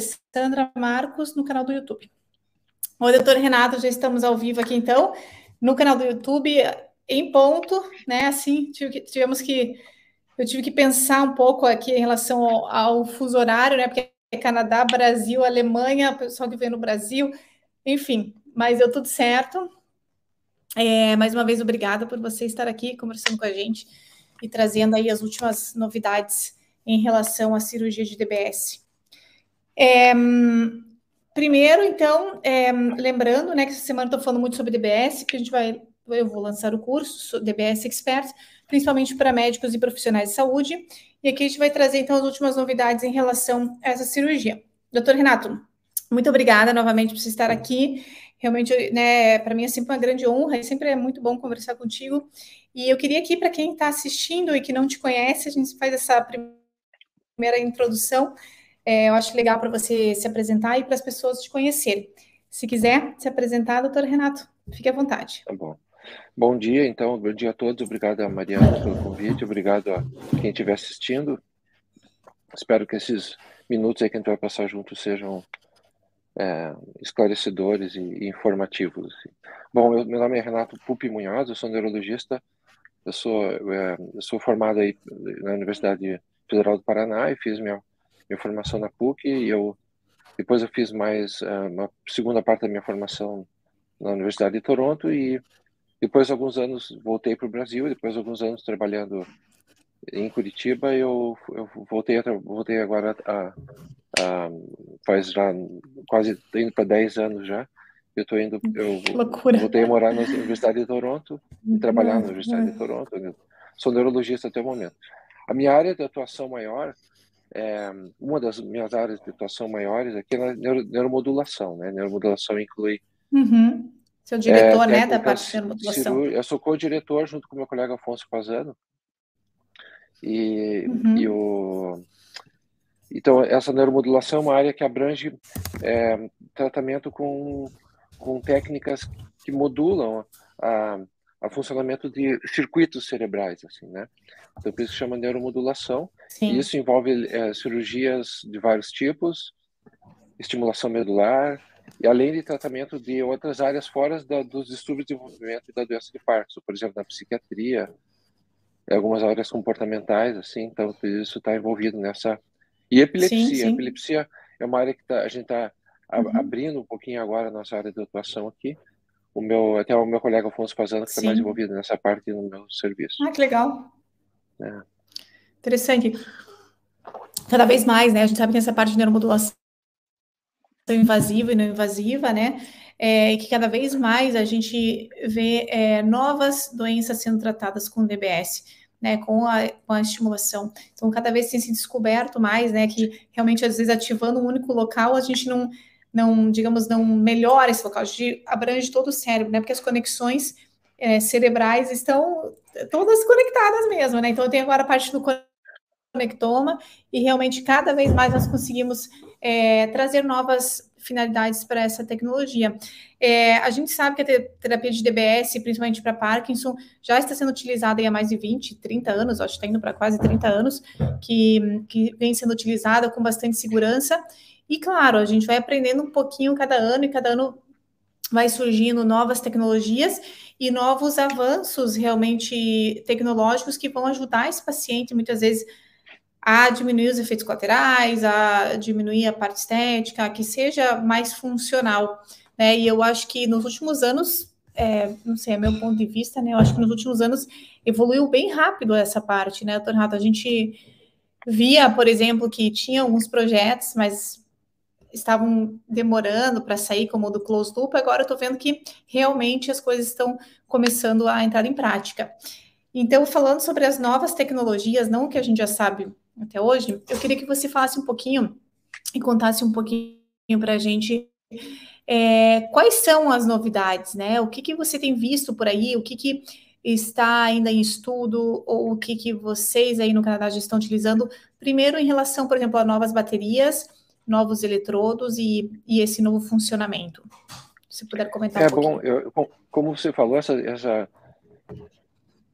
Alessandra Marcos no canal do YouTube. Oi, doutor Renato, já estamos ao vivo aqui então, no canal do YouTube, em ponto, né? Assim, tivemos que. Eu tive que pensar um pouco aqui em relação ao, ao fuso horário, né? Porque é Canadá, Brasil, Alemanha, pessoal que vem no Brasil, enfim, mas deu tudo certo. É, mais uma vez, obrigada por você estar aqui conversando com a gente e trazendo aí as últimas novidades em relação à cirurgia de DBS. É, primeiro, então, é, lembrando, né, que essa semana estou falando muito sobre DBS, que a gente vai, eu vou lançar o curso DBS Expert, principalmente para médicos e profissionais de saúde, e aqui a gente vai trazer, então, as últimas novidades em relação a essa cirurgia. Doutor Renato, muito obrigada novamente por você estar aqui. Realmente, né, para mim é sempre uma grande honra e sempre é muito bom conversar contigo. E eu queria aqui, para quem está assistindo e que não te conhece, a gente faz essa primeira introdução. É, eu acho legal para você se apresentar e para as pessoas te conhecerem. Se quiser se apresentar, doutor Renato, fique à vontade. Tá bom. Bom dia, então, bom dia a todos. Obrigado a Mariana pelo convite, obrigado a quem estiver assistindo. Espero que esses minutos aí que a gente vai passar juntos sejam é, esclarecedores e, e informativos. Bom, eu, meu nome é Renato Pupi Munhoz, eu sou neurologista, eu sou, é, eu sou formado aí na Universidade Federal do Paraná e fiz minha, minha formação na PUC e eu depois eu fiz mais uh, uma segunda parte da minha formação na Universidade de Toronto e depois de alguns anos voltei para o Brasil, depois de alguns anos trabalhando em Curitiba, eu, eu voltei, a, voltei agora a, a, faz já quase indo para 10 anos já. Eu estou indo, eu Loucura. voltei a morar na Universidade de Toronto e trabalhar na Universidade de Toronto. Sou neurologista até o momento. A minha área de atuação maior, é, uma das minhas áreas de atuação maiores aqui é na neuro, neuromodulação, né? Neuromodulação inclui uhum. Seu diretor, é, né, da parte de neuromodulação. Eu sou co-diretor junto com meu colega Afonso Pazano. E, uhum. e o, então, essa neuromodulação é uma área que abrange é, tratamento com, com técnicas que modulam a, a funcionamento de circuitos cerebrais, assim, né? Então, por isso chama neuromodulação. Sim. Isso envolve é, cirurgias de vários tipos, estimulação medular, e além de tratamento de outras áreas fora da, dos distúrbios de desenvolvimento e da doença de Parkinson, por exemplo, na psiquiatria, algumas áreas comportamentais, assim, então isso está envolvido nessa. E epilepsia, sim, sim. epilepsia é uma área que tá, a gente está uhum. abrindo um pouquinho agora a nossa área de atuação aqui. O meu, até o meu colega Afonso Pazano que está mais envolvido nessa parte no meu serviço. Ah, que legal. É. Interessante. Cada vez mais, né? A gente sabe que essa parte de neuromodulação invasiva e não invasiva, né? É, que cada vez mais a gente vê é, novas doenças sendo tratadas com DBS. Né, com a, com a estimulação. Então, cada vez tem se descoberto mais, né, que realmente, às vezes, ativando um único local, a gente não, não digamos, não melhora esse local, a gente abrange todo o cérebro, né, porque as conexões é, cerebrais estão todas conectadas mesmo, né, então eu tenho agora a parte do conectoma e realmente cada vez mais nós conseguimos é, trazer novas finalidades para essa tecnologia. É, a gente sabe que a terapia de DBS, principalmente para Parkinson, já está sendo utilizada há mais de 20, 30 anos, acho que está indo para quase 30 anos, que, que vem sendo utilizada com bastante segurança. E claro, a gente vai aprendendo um pouquinho cada ano, e cada ano vai surgindo novas tecnologias e novos avanços realmente tecnológicos que vão ajudar esse paciente, muitas vezes, a diminuir os efeitos colaterais, a diminuir a parte estética, que seja mais funcional, né? E eu acho que nos últimos anos, é, não sei, é meu ponto de vista, né? Eu acho que nos últimos anos evoluiu bem rápido essa parte, né, Tornato? A gente via, por exemplo, que tinha alguns projetos, mas estavam demorando para sair, como o do Closed Loop, agora eu estou vendo que realmente as coisas estão começando a entrar em prática. Então, falando sobre as novas tecnologias, não que a gente já sabe até hoje, eu queria que você falasse um pouquinho e contasse um pouquinho para a gente é, quais são as novidades, né? O que, que você tem visto por aí, o que, que está ainda em estudo, ou o que, que vocês aí no Canadá já estão utilizando, primeiro em relação, por exemplo, a novas baterias, novos eletrodos e, e esse novo funcionamento. Se puder comentar é um bom, eu, como você falou, essa, essa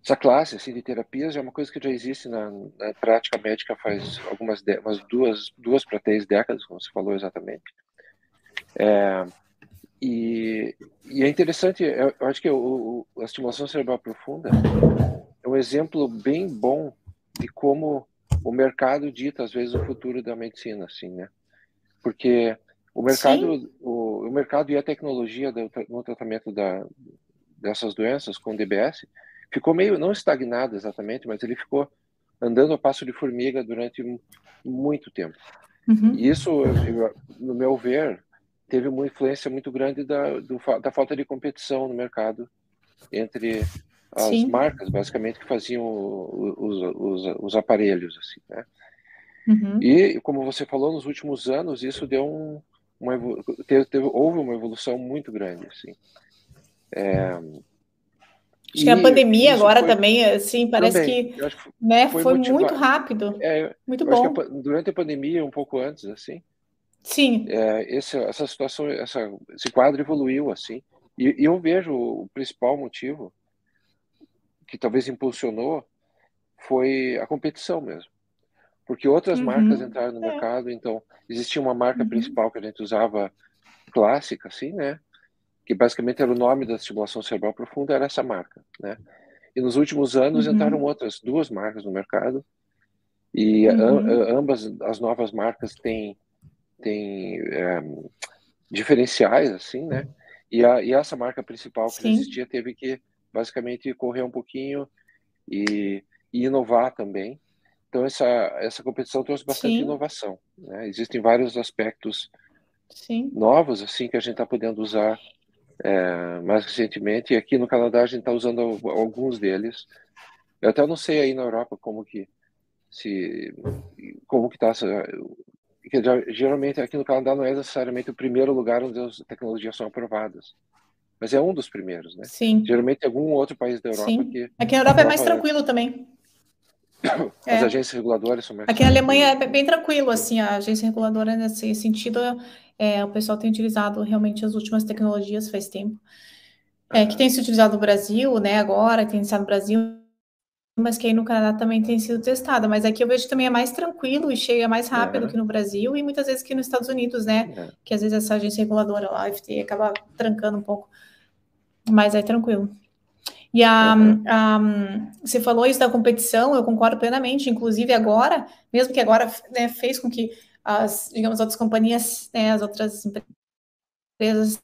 essa classe assim de terapias é uma coisa que já existe na, na prática médica faz algumas umas duas duas para três décadas, como você falou exatamente. É, e, e, é interessante, eu, eu acho que o, o, a estimulação cerebral profunda é um exemplo bem bom de como o mercado dita às vezes o futuro da medicina, assim, né? Porque o mercado, o, o, mercado e a tecnologia do, no tratamento da, dessas doenças com DBS ficou meio não estagnado exatamente, mas ele ficou andando a passo de formiga durante muito tempo. Uhum. E isso, no meu ver, teve uma influência muito grande da, do, da falta de competição no mercado entre as Sim. marcas, basicamente, que faziam os, os, os aparelhos, assim, né? Uhum. E, como você falou, nos últimos anos, isso deu um, uma, teve, teve, houve uma evolução muito grande, assim. É, Acho que a pandemia agora foi, também, assim, parece também, que, que né, foi, foi muito rápido. É, muito bom. A, durante a pandemia, um pouco antes, assim, Sim. É, esse, essa situação, essa, esse quadro evoluiu assim. E, e, eu vejo o principal motivo que talvez impulsionou foi a competição mesmo. Porque outras uhum. marcas entraram no é. mercado, então existia uma marca uhum. principal que a gente usava clássica, assim, né? Que basicamente era o nome da estimulação cerebral profunda, era essa marca, né? E nos últimos anos uhum. entraram outras duas marcas no mercado e uhum. ambas as novas marcas têm tem é, diferenciais, assim, né? E, a, e essa marca principal que existia teve que basicamente correr um pouquinho e, e inovar também. Então essa essa competição trouxe bastante Sim. inovação. Né? Existem vários aspectos Sim. novos assim que a gente está podendo usar é, mais recentemente. E aqui no Canadá a gente está usando alguns deles. Eu até não sei aí na Europa como que se como que está que geralmente aqui no Canadá não é necessariamente o primeiro lugar onde as tecnologias são aprovadas, mas é um dos primeiros, né? Sim. Geralmente algum outro país da Europa Sim. que aqui na Europa é mais tranquilo também. As é. agências reguladoras são mais. Aqui na Alemanha é bem tranquilo, assim, a agência reguladora nesse sentido, é, o pessoal tem utilizado realmente as últimas tecnologias faz tempo. É, que tem se utilizado no Brasil, né, agora, tem se no Brasil, mas que aí no Canadá também tem sido testada. Mas aqui eu vejo que também é mais tranquilo e chega mais rápido uhum. que no Brasil e muitas vezes que nos Estados Unidos, né? Uhum. Que às vezes essa agência reguladora, a FDA, acaba trancando um pouco. Mas é tranquilo. E a, a, você falou isso da competição, eu concordo plenamente. Inclusive agora, mesmo que agora né, fez com que as, digamos, outras companhias, né, as outras empresas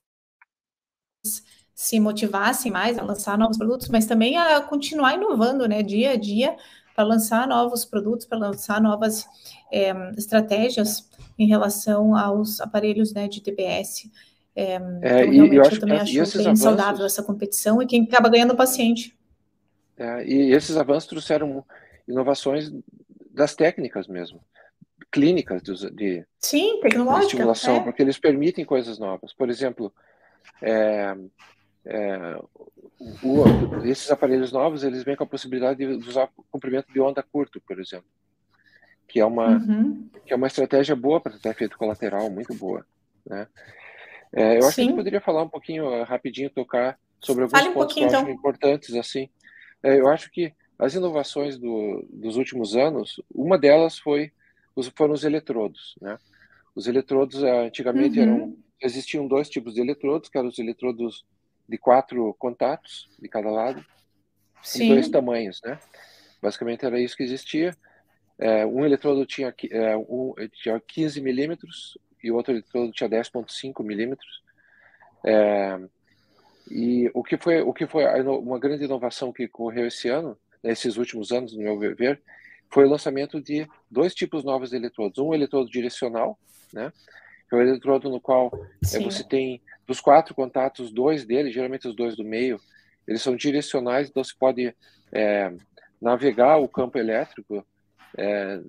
se motivassem mais a lançar novos produtos, mas também a continuar inovando, né, dia a dia, para lançar novos produtos, para lançar novas é, estratégias em relação aos aparelhos né, de TPS. É, é, então, realmente, eu, eu também acho bem avanços, saudável essa competição e quem acaba ganhando o paciente. É, e esses avanços trouxeram inovações das técnicas mesmo, clínicas de, de, Sim, tecnológica, de estimulação, é. porque eles permitem coisas novas. Por exemplo, é, é, o, esses aparelhos novos eles vêm com a possibilidade de usar comprimento de onda curto, por exemplo, que é uma uhum. que é uma estratégia boa para ter efeito colateral, muito boa, né? É, eu acho Sim. que a gente poderia falar um pouquinho uh, rapidinho, tocar sobre alguns Fale pontos um que eu acho então. importantes assim. É, eu acho que as inovações do, dos últimos anos, uma delas foi os, foram os eletrodos, né? Os eletrodos uh, antigamente uhum. eram existiam dois tipos de eletrodos, que eram os eletrodos de quatro contatos de cada lado, Sim. em dois tamanhos, né? Basicamente era isso que existia. É, um eletrodo tinha, é, um, tinha 15 milímetros e o outro eletrodo tinha 10,5 milímetros. É, e o que foi, o que foi uma grande inovação que ocorreu esse ano, nesses últimos anos, no meu ver, foi o lançamento de dois tipos novos de eletrodos. Um eletrodo direcional, né? Que é o eletrodo no qual é, você tem dos quatro contatos, dois deles, geralmente os dois do meio, eles são direcionais, então você pode é, navegar o campo elétrico, é,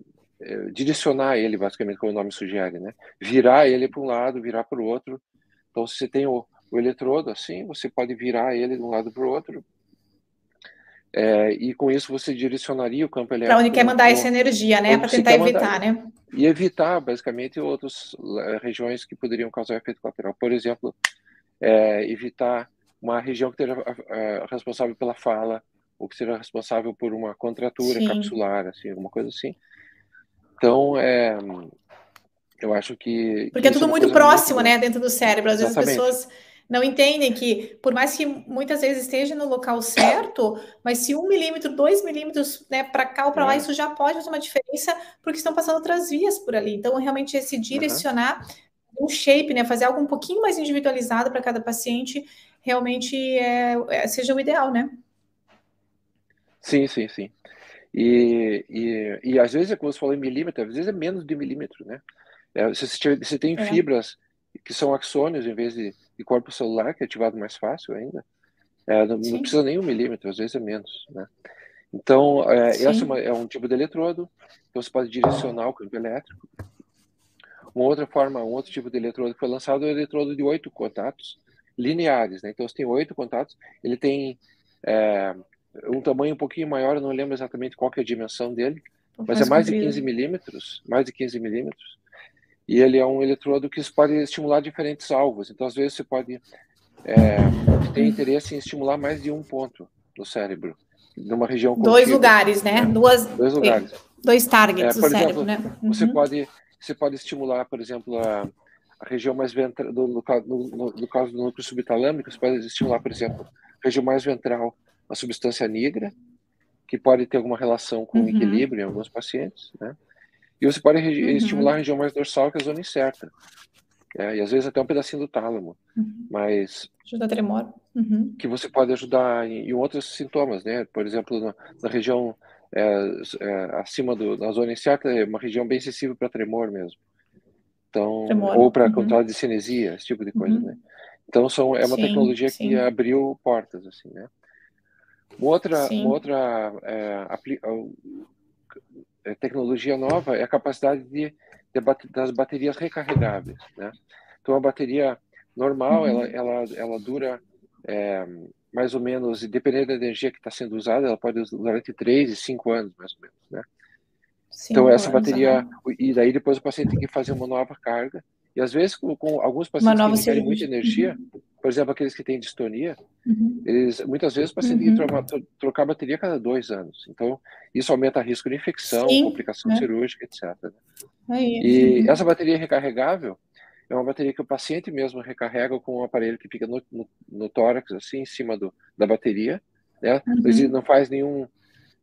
direcionar ele, basicamente, como o nome sugere, né? Virar ele para um lado, virar para o outro. Então, se você tem o, o eletrodo assim, você pode virar ele de um lado para o outro, é, e com isso você direcionaria o campo elétrico. Para onde quer mandar essa energia, né? Para tentar evitar, mandar, né? E evitar, basicamente, outras eh, regiões que poderiam causar efeito colateral. Por exemplo, é, evitar uma região que esteja é, responsável pela fala, ou que seja responsável por uma contratura Sim. capsular, assim, alguma coisa assim. Então, é, eu acho que. Porque que é tudo muito próximo, muito né, dentro do cérebro. Às vezes as pessoas não entendem que, por mais que muitas vezes esteja no local certo, mas se um milímetro, dois milímetros, né, para cá ou para é. lá, isso já pode fazer uma diferença, porque estão passando outras vias por ali. Então, realmente, esse direcionar uhum. um shape, né, fazer algo um pouquinho mais individualizado para cada paciente, realmente é, é, seja o ideal, né? Sim, sim, sim. E, e, e às vezes, como você falou em milímetro, às vezes é menos de milímetro, né? É, você, você tem é. fibras que são axônios em vez de, de, corpo celular, que é ativado mais fácil ainda. É, não, não, precisa nem um milímetro, às vezes é menos, né? Então, é, essa é, uma, é, um tipo de eletrodo, então você pode direcionar o campo elétrico. Uma outra forma, um outro tipo de eletrodo que foi lançado é o eletrodo de oito contatos lineares, né? Então, você tem oito contatos, ele tem é, um tamanho um pouquinho maior, não lembro exatamente qual é a dimensão dele, mas é mais de 15 milímetros, mais de 15 milímetros, e ele é um eletrodo que pode estimular diferentes alvos. Então, às vezes, você pode é, ter interesse em estimular mais de um ponto no cérebro, numa região Dois lugares, né? né? Duas, Dois lugares. Dois targets é, do exemplo, cérebro, né? Uhum. Você, pode, você pode estimular, por exemplo, a, a região mais ventral, no, no, no, no, caso do núcleo subtalâmico, você pode estimular, por exemplo, a região mais ventral, a substância negra, que pode ter alguma relação com uhum. equilíbrio em alguns pacientes, né? E você pode uhum. estimular a região mais dorsal, que é a zona incerta. É, e às vezes até um pedacinho do tálamo. Uhum. Mas. Ajuda a tremor. Uhum. Que você pode ajudar em, em, outros sintomas, né? Por exemplo, na, na região é, é, acima do, da zona incerta, é uma região bem sensível para tremor mesmo. Então, tremor. ou para uhum. controle de cinesia, esse tipo de coisa, uhum. né? Então, são, é uma sim, tecnologia sim. que abriu portas, assim, né? Uma outra, uma outra é, é, tecnologia nova é a capacidade de, de das baterias recarregáveis, né? Então a bateria normal uhum. ela, ela, ela dura é, mais ou menos, dependendo da energia que está sendo usada, ela pode durar entre 3 e 5 anos, mais ou menos, né? então essa bateria, e daí depois o paciente tem que fazer uma nova carga, e às vezes com, com alguns pacientes que muita energia, uhum. Por exemplo, aqueles que têm distonia, uhum. eles muitas vezes o paciente uhum. tem que trocar, trocar bateria a cada dois anos. Então, isso aumenta o risco de infecção, Sim, complicação né? cirúrgica, etc. É e uhum. essa bateria recarregável é uma bateria que o paciente mesmo recarrega com um aparelho que fica no, no, no tórax, assim, em cima do, da bateria. Né? Uhum. Ele não faz nenhum,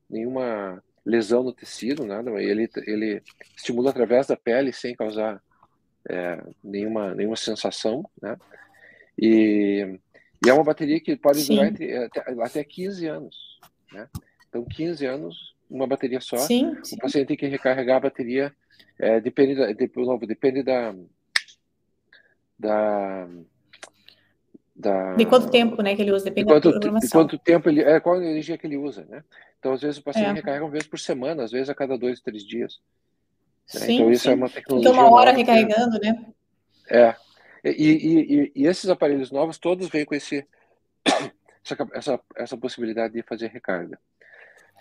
nenhuma lesão no tecido, nada, ele, ele estimula através da pele sem causar é, nenhuma, nenhuma sensação, né? E, e, é uma bateria que pode Sim. durar entre, até, até 15 anos, né? Então, 15 anos, uma bateria só. Sim, o paciente tem que recarregar a bateria, é, depende, da, de, novo, depende da, da, da... De quanto tempo, né, que ele usa, depende de quanto, da programação. De quanto tempo ele, é, qual a energia que ele usa, né? Então, às vezes o paciente é. recarrega uma vez por semana, às vezes a cada dois, três dias. Né? Sim, então, isso sim. é uma tecnologia. Então, uma hora recarregando, que... né? É. E, e, e, esses aparelhos novos, todos vêm com esse, essa, essa, possibilidade de fazer recarga.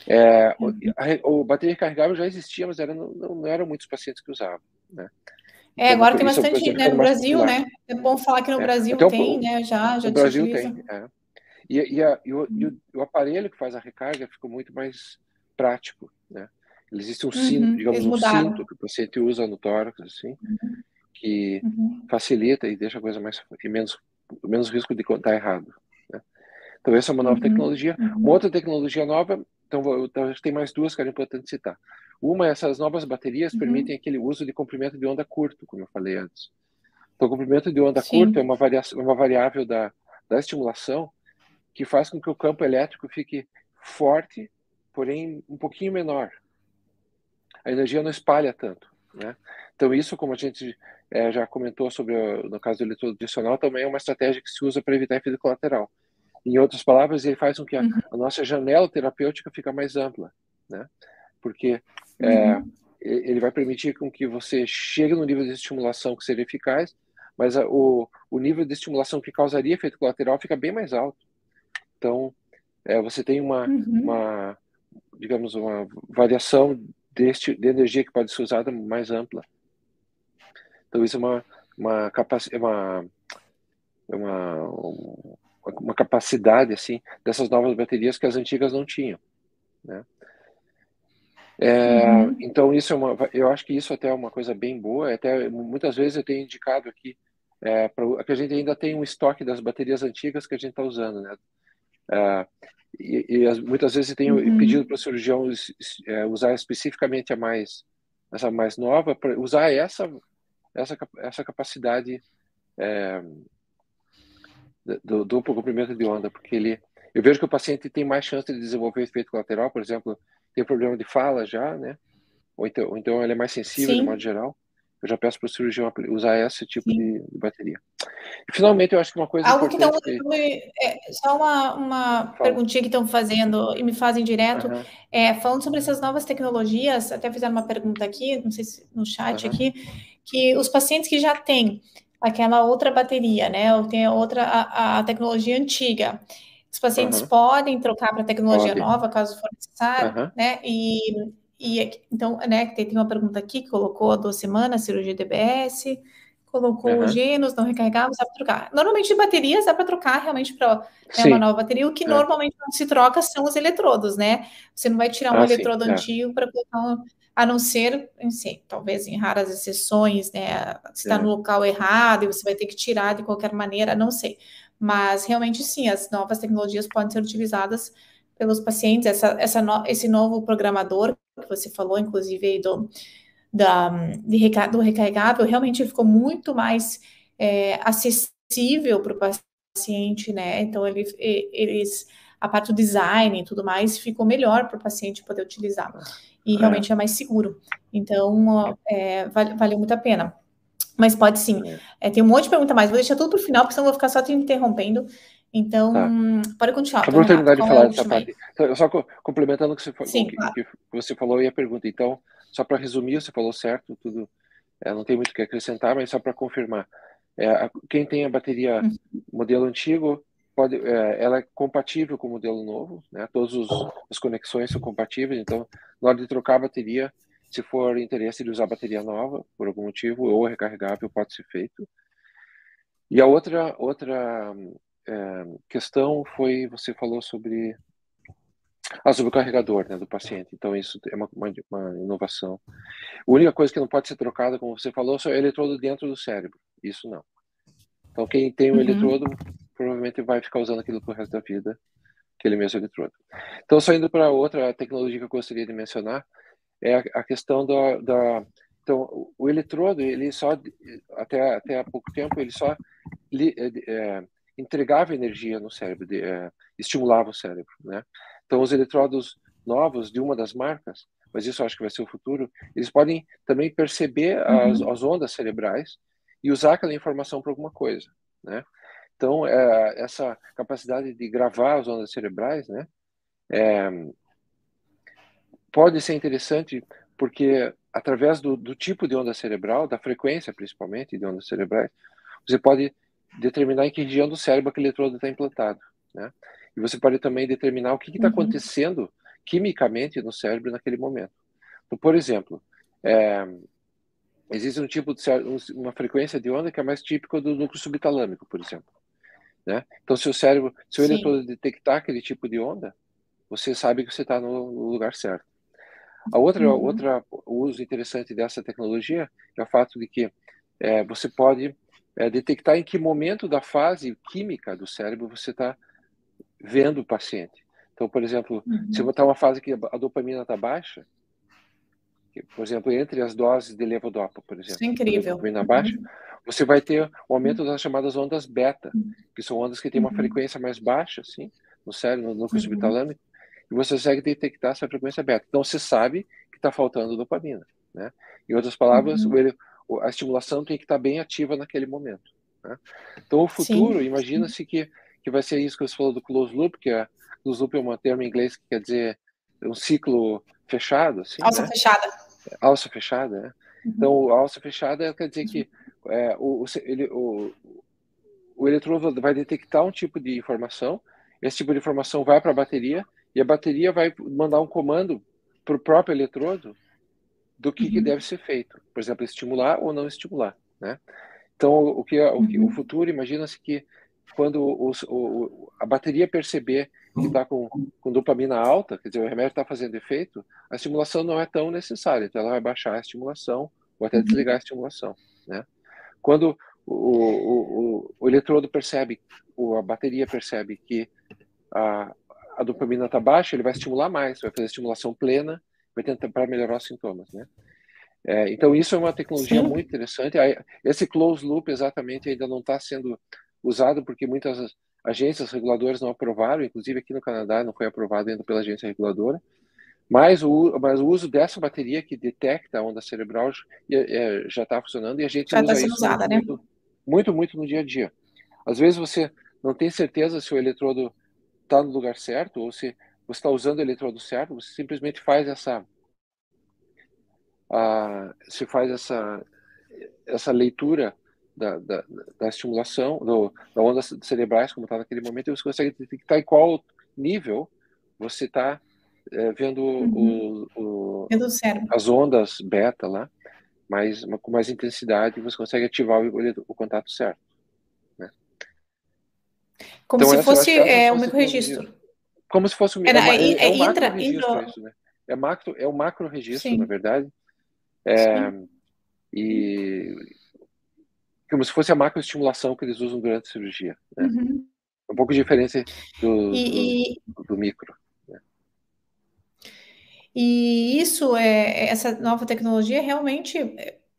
É, uhum. o, a, bateria recarregável já existia, mas era, não, não eram muitos pacientes que usavam, né? É, então, agora tem bastante, né, no Brasil, popular. né? É bom falar que no é. Brasil então, tem, né? Já, já No Brasil utiliza. tem, é. E, e, a, e, o, e, o, aparelho que faz a recarga ficou muito mais prático, né? Existe um cinto, uhum, digamos, um cinto que o paciente usa no tórax, assim, uhum. Que uhum. facilita e deixa a coisa mais, e menos, menos risco de estar errado. Né? Então, essa é uma nova uhum. tecnologia. Uhum. Uma outra tecnologia nova, então, tem mais duas que era importante citar. Uma, essas novas baterias uhum. permitem aquele uso de comprimento de onda curto, como eu falei antes. Então, o comprimento de onda Sim. curta é uma, variação, uma variável da, da estimulação que faz com que o campo elétrico fique forte, porém um pouquinho menor a energia não espalha tanto. Né? Então, isso, como a gente é, já comentou sobre o, no caso do eletrodo adicional, também é uma estratégia que se usa para evitar efeito colateral. Em outras palavras, ele faz com que a, uhum. a nossa janela terapêutica fique mais ampla, né? porque é, uhum. ele vai permitir com que você chegue no nível de estimulação que seria eficaz, mas a, o, o nível de estimulação que causaria efeito colateral fica bem mais alto. Então, é, você tem uma, uhum. uma, digamos, uma variação deste, de energia que pode ser usada mais ampla. Então isso é uma uma capacidade, é uma, é uma, uma capacidade assim dessas novas baterias que as antigas não tinham, né? É, uhum. Então isso é uma, eu acho que isso até é uma coisa bem boa. Até muitas vezes eu tenho indicado aqui é, pra, que a gente ainda tem um estoque das baterias antigas que a gente está usando, né? É, e, e as, muitas vezes tenho uhum. pedido para o cirurgião é, usar especificamente a mais essa mais nova para usar essa essa essa capacidade é, do duplo comprimento de onda, porque ele eu vejo que o paciente tem mais chance de desenvolver efeito colateral, por exemplo, tem problema de fala já, né? Ou então, ou então ele é mais sensível Sim. de modo geral. Eu já peço para o cirurgião usar esse tipo de, de, bateria. E, finalmente, eu acho que uma coisa Algo que estão... É, só uma, uma perguntinha que estão fazendo e me fazem direto. Uhum. É, falando sobre essas novas tecnologias, até fizeram uma pergunta aqui, não sei se no chat uhum. aqui, que os pacientes que já têm aquela outra bateria, né? Ou tem outra, a, a tecnologia antiga. Os pacientes uhum. podem trocar para tecnologia Pode. nova, caso for necessário, né? E, e então, né, tem uma pergunta aqui que colocou duas semanas, cirurgia DBS, colocou uhum. genos não recarregáveis, dá para trocar. Normalmente baterias dá para trocar realmente para né, uma nova bateria. O que é. normalmente não se troca são os eletrodos, né? Você não vai tirar um ah, eletrodo sim, é. antigo é. para colocar um, a não ser, sei, talvez em raras exceções, né? Se está é. no local errado e você vai ter que tirar de qualquer maneira, não sei. Mas realmente sim, as novas tecnologias podem ser utilizadas pelos pacientes. Essa, essa no, esse novo programador que você falou, inclusive aí do, da, do recarregável, realmente ficou muito mais é, acessível para o paciente, né? Então ele, eles a parte do design e tudo mais ficou melhor para o paciente poder utilizar e é. realmente é mais seguro. Então é, vale, valeu muito a pena. Mas pode sim. É. é, tem um monte de pergunta mais. Vou deixar tudo para o final, porque senão eu vou ficar só te interrompendo. Então, tá. pode continuar. Só para terminar de falar dessa parte. Então, só complementando o que você, falou, sim, claro. que você falou e a pergunta. Então, só para resumir, você falou certo, tudo. É, não tem muito o que acrescentar, mas só para confirmar. É, quem tem a bateria uhum. modelo antigo, pode, é, ela é compatível com o modelo novo, né? Todas as conexões são compatíveis, então, na hora de trocar a bateria, se for interesse de usar bateria nova, por algum motivo, ou recarregável, pode ser feito. E a outra, outra é, questão foi, você falou sobre, ah, sobre o carregador né, do paciente. Então, isso é uma, uma, uma, inovação. A única coisa que não pode ser trocada, como você falou, é o eletrodo dentro do cérebro. Isso não. Então, quem tem o uhum. eletrodo, provavelmente vai ficar usando aquilo pro resto da vida, aquele mesmo eletrodo. Então, só indo para outra tecnologia que eu gostaria de mencionar, é a, a questão da, da, então o eletrodo ele só até até há pouco tempo ele só li, é, é entregava energia no cérebro de, é, estimulava o cérebro né? Então os eletrodos novos de uma das marcas mas isso acho que vai ser o futuro eles podem também perceber as, uhum. as ondas cerebrais e usar aquela informação para alguma coisa né? Então é, essa capacidade de gravar as ondas cerebrais né? É, pode ser interessante porque através do, do, tipo de onda cerebral, da frequência principalmente de ondas cerebrais, você pode determinar em que região do cérebro aquele eletrodo está implantado, né? E você pode também determinar o que está uhum. acontecendo quimicamente no cérebro naquele momento. Então, por exemplo, é, existe um tipo de uma frequência de onda que é mais típica do núcleo subtalâmico, por exemplo. Né? Então, se o cérebro, se o eletrodo detectar aquele tipo de onda, você sabe que você está no, no lugar certo. A outra, uhum. outra uso interessante dessa tecnologia é o fato de que é, você pode é, detectar em que momento da fase química do cérebro você está vendo o paciente. Então, por exemplo, uhum. se botar uma fase que a dopamina está baixa, que, por exemplo, entre as doses de levodopa, por exemplo, Isso é incrível. dopamina baixa, uhum. você vai ter o aumento das chamadas ondas beta, uhum. que são ondas que têm uma uhum. frequência mais baixa, assim, no cérebro, no núcleo uhum. subtalâmico, e você consegue detectar essa frequência beta. Então, você sabe que está faltando dopamina. Né? Em outras palavras, uhum. A estimulação tem que estar bem ativa naquele momento. Né? Então, o futuro, imagina-se que, que vai ser isso que você falou do close loop, que é, close loop é um termo em inglês que quer dizer um ciclo fechado. Assim, alça né? fechada. Alça fechada, né? Uhum. Então, alça fechada quer dizer que é, o, ele, o, o eletrodo vai detectar um tipo de informação, esse tipo de informação vai para a bateria, e a bateria vai mandar um comando para o próprio eletrodo do que, uhum. que, deve ser feito. Por exemplo, estimular ou não estimular, né? Então, o que, o, que, o uhum. futuro, imagina-se que quando o, o, a bateria perceber que está com, com dopamina alta, quer dizer, o remédio está fazendo efeito, a estimulação não é tão necessária, então ela vai baixar a estimulação ou até uhum. desligar a estimulação, né? Quando o, o, o, eletrodo percebe, ou a bateria percebe que a, a dopamina está baixa, ele vai estimular mais, vai fazer estimulação plena, vai tentar para melhorar os sintomas, né? É, então isso é uma tecnologia Sim. muito interessante. Esse closed loop exatamente ainda não está sendo usado porque muitas agências reguladoras não aprovaram, inclusive aqui no Canadá não foi aprovado ainda pela agência reguladora. Mas o, mas o uso dessa bateria que detecta a onda cerebral é, já está funcionando e a gente já tá usa isso usada, né? muito, né? muito, muito no dia a dia. Às vezes você não tem certeza se o eletrodo está no lugar certo ou se você está usando o eletrodo certo, você simplesmente faz essa a, se faz essa essa leitura da, da, da estimulação, do, da ondas cerebrais, como está naquele momento, e você consegue detectar em qual nível você está é, vendo, uhum. o, o, as ondas beta lá, mas com mais intensidade, você consegue ativar o, o contato certo. Né? Como então, se fosse é, um microregistro. Como se fosse um, é, é, é, é um macro registro isso, né? É, macro, é um macro registro, Sim. na verdade. É, e como se fosse a macroestimulação que eles usam durante a cirurgia. Né? Uhum. Um pouco diferente do, e, do, do micro. Né? E isso é essa nova tecnologia realmente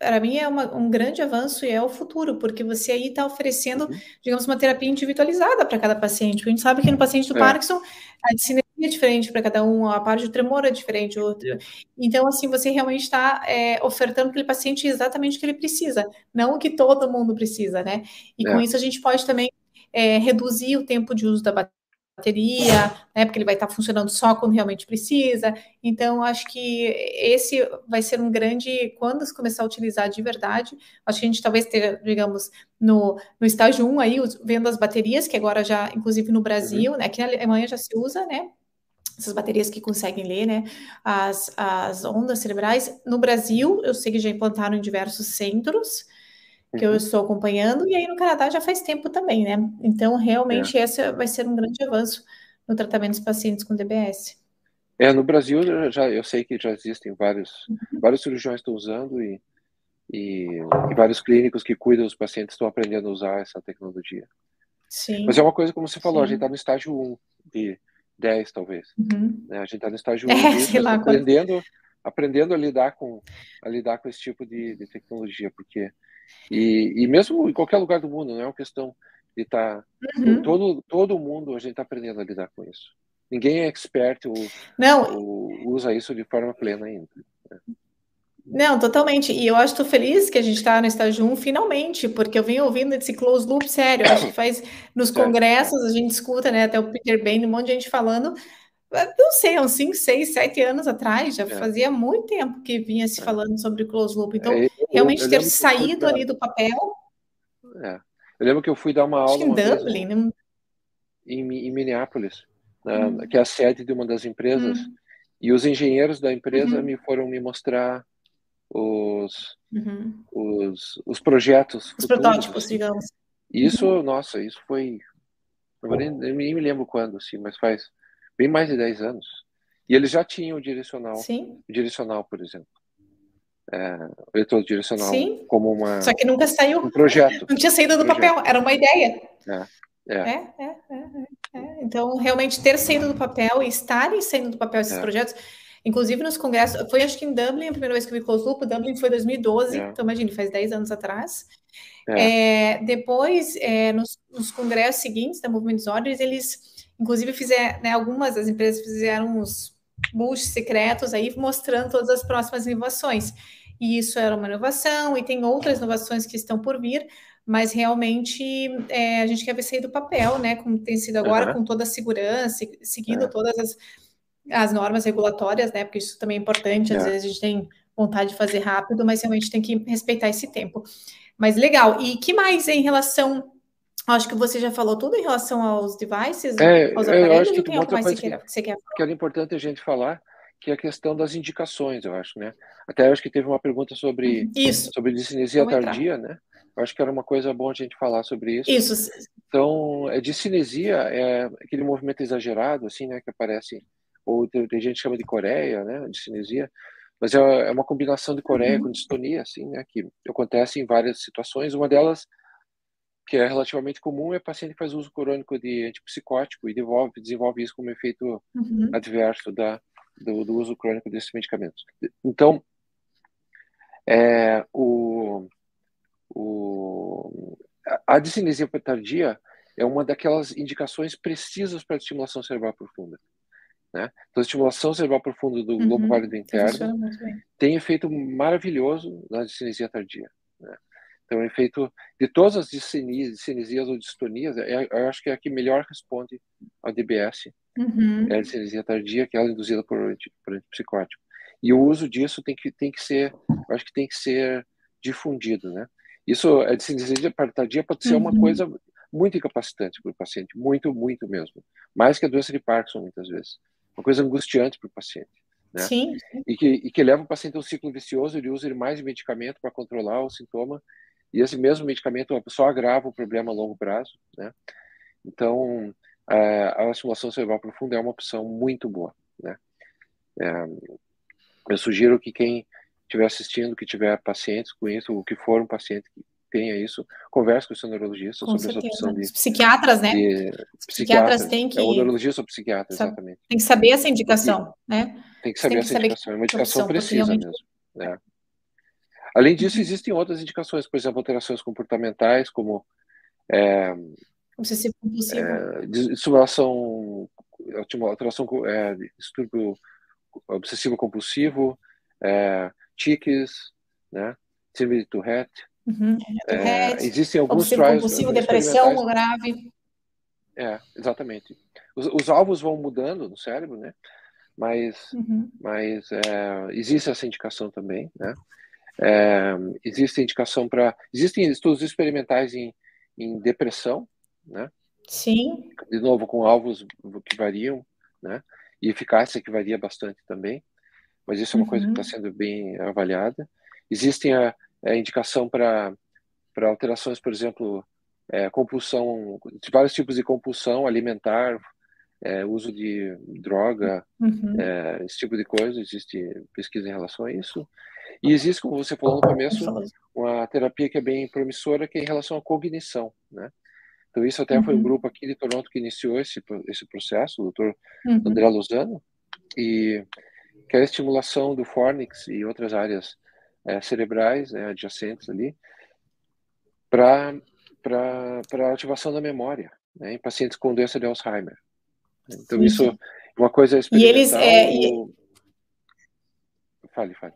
para mim é uma, um grande avanço e é o futuro, porque você aí está oferecendo, uhum. digamos, uma terapia individualizada para cada paciente. A gente sabe que no paciente do é. Parkinson a sinergia é diferente para cada um, a parte do tremor é diferente. Outro. Então, assim, você realmente está é, ofertando para aquele paciente exatamente o que ele precisa, não o que todo mundo precisa, né? E é. com isso a gente pode também é, reduzir o tempo de uso da bateria bateria, né, porque ele vai estar funcionando só quando realmente precisa. Então, acho que esse vai ser um grande, quando se começar a utilizar de verdade, acho que a gente talvez esteja, digamos, no, no estágio 1 aí, vendo as baterias, que agora já, inclusive no Brasil, uhum. né, aqui na Alemanha já se usa, né, essas baterias que conseguem ler, né, as, as ondas cerebrais. No Brasil, eu sei que já implantaram em diversos centros, que eu uhum. estou acompanhando, e aí no Canadá já faz tempo também, né? Então, realmente, é. esse vai ser um grande avanço no tratamento dos pacientes com DBS. É, no Brasil, já, eu sei que já existem vários, uhum. vários cirurgiões estão usando e, e, e, vários clínicos que cuidam dos pacientes estão aprendendo a usar essa tecnologia. Sim. Mas é uma coisa, como você falou, Sim. a gente está no estágio 1 de 10, talvez. Uhum. Né? A gente está no estágio 1 é, disso, lá, aprendendo, aprendendo a lidar com, a lidar com esse tipo de, de tecnologia, porque e, e mesmo em qualquer lugar do mundo, não é uma questão de estar. Tá, uhum. todo, todo mundo a gente está aprendendo a lidar com isso. Ninguém é expert ou, não. ou usa isso de forma plena ainda. Né? Não, totalmente. E eu acho que estou feliz que a gente está no estágio 1, finalmente, porque eu venho ouvindo esse close loop sério. acho que faz nos congressos, a gente escuta, né? Até o Peter Bain, um monte de gente falando. Não sei, uns 5, 6, 7 anos atrás, já é. fazia muito tempo que vinha se é. falando sobre close loop. Então, é, realmente ter saído ali do papel. É. Eu lembro que eu fui dar uma aula. em Dublin, né? em, em, Minneapolis, né, hum. que é a sede de uma das empresas, hum. e os engenheiros da empresa uhum. me foram me mostrar os, uhum. os, os projetos. Os futuros, protótipos, assim. digamos. Isso, uhum. nossa, isso foi. Eu nem, nem, me lembro quando, assim, mas faz bem mais de 10 anos. E eles já tinham o direcional, Sim. O direcional, por exemplo é, leitor direcional Sim. como uma. Só que nunca saiu. Um projeto. Não tinha saído do papel, era uma ideia. É é. é. É, é. Então, realmente, ter saído do papel e estarem saindo do papel esses projetos, inclusive nos congressos, foi acho que em Dublin, a primeira vez que eu vi Loop, Dublin foi 2012, então imagine, faz 10 anos atrás. depois, nos, nos, congressos seguintes da Movement Disorders, eles, inclusive, fizeram, né, algumas das empresas fizeram uns busts secretos aí, mostrando todas as próximas inovações e isso era uma inovação, e tem outras inovações que estão por vir, mas realmente é, a gente quer ver sair do papel, né? Como tem sido agora, uhum. com toda a segurança, seguindo uhum. todas as, as normas regulatórias, né? Porque isso também é importante, às uhum. vezes a gente tem vontade de fazer rápido, mas realmente tem que respeitar esse tempo. Mas legal. E que mais em relação Acho que você já falou tudo em relação aos devices, é, aos aparelhos, eu acho que tem algo mais que você, quer, que você quer falar? Que era importante a gente falar que é a questão das indicações, eu acho, né? Até acho que teve uma pergunta sobre isso. sobre discinesia tardia, né? Eu acho que era uma coisa boa a gente falar sobre isso. Isso. Então, a discinesia é aquele movimento exagerado, assim, né, que aparece, ou tem, tem gente que chama de Coreia, né, discinesia, mas é, é uma combinação de Coreia uhum. com distonia, assim, né, que acontece em várias situações. Uma delas, que é relativamente comum, é paciente que faz uso crônico de antipsicótico e desenvolve, desenvolve isso como efeito uhum. adverso da, do, do, uso crônico desses medicamentos. Então, é, o, o, a discinesia tardia é uma daquelas indicações precisas para a estimulação cerebral profunda. Né? Então, a estimulação cerebral profunda do uhum, globo válido interno tem efeito maravilhoso na discinesia tardia. Né? Então, o efeito de todas as discinesias ou distonias, é, eu acho que é a que melhor responde ao DBS, uhum. é a discinesia tardia, que é induzida por, por antipsicótico. E o uso disso tem que, tem que ser, eu acho que tem que ser difundido, né? Isso, a discinesia tardia pode ser uhum. uma coisa muito incapacitante para o paciente, muito, muito mesmo. Mais que a doença de Parkinson, muitas vezes uma coisa angustiante para o paciente. Né? Sim. E que, e que leva o paciente a um ciclo vicioso, ele usa mais medicamento para controlar o sintoma, e esse mesmo medicamento só agrava o problema a longo prazo. Né? Então, a, a estimulação cerebral profunda é uma opção muito boa. Né? É, eu sugiro que quem estiver assistindo, que tiver pacientes com isso, ou que for um paciente que tenha isso, converse com o seu neurologista com sobre certeza. essa opção de... Os psiquiatras, né? De, Os psiquiatras têm que... É o neurologista ou psiquiatra, exatamente. Tem que saber essa indicação, né? Tem que saber essa saber indicação, é uma indicação precisa mesmo. Né? Além disso, uhum. existem outras indicações, por exemplo, alterações comportamentais, como... É, Obsessivo compulsivo. É, alteração, é, distúrbio obsessivo compulsivo, é, tiques, né? Síndrome de Tourette, Uhum. É, existem alguns trials. Compulsivo, depressão grave. É, exatamente. Os, os, alvos vão mudando no cérebro, né? Mas, uhum. mas é, existe essa indicação também, né? É, existe indicação para. Existem estudos experimentais em, em depressão, né? Sim. De novo, com alvos que variam, né? E eficácia que varia bastante também. Mas isso é uma uhum. coisa que está uhum. sendo bem avaliada. Existem a, é, indicação para alterações, por exemplo, é, compulsão, de vários tipos de compulsão alimentar, é, uso de droga, uhum. é, esse tipo de coisa, existe pesquisa em relação a isso. E existe, como você falou no começo, uma terapia que é bem promissora, que é em relação à cognição, né? Então, isso até uhum. foi um uhum. grupo aqui de Toronto que iniciou esse, esse processo, o doutor uhum. André Lozano, e que é a estimulação do Fornix e outras áreas é, cerebrais né, adjacentes ali para a ativação da memória né, em pacientes com doença de Alzheimer. Então, sim, isso é uma coisa experimental. E eles. É, e... Fale, fale.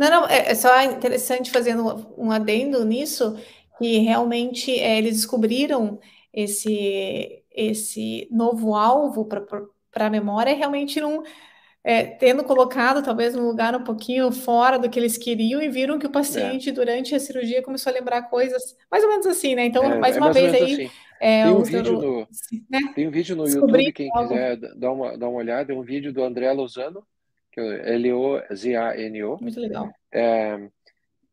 Não, não, é, é só interessante fazendo um adendo nisso, que realmente é, eles descobriram esse, esse novo alvo para a memória realmente não é, tendo colocado talvez um lugar um pouquinho fora do que eles queriam e viram que o paciente é. durante a cirurgia começou a lembrar coisas mais ou menos assim, né? Então, é, mais é uma vez aí. Assim. É, tem, um vídeo no, né? tem um vídeo no YouTube, quem algo. quiser dar uma, dar uma olhada, é um vídeo do André Lozano, L-O-Z-A-N-O. Muito legal. É,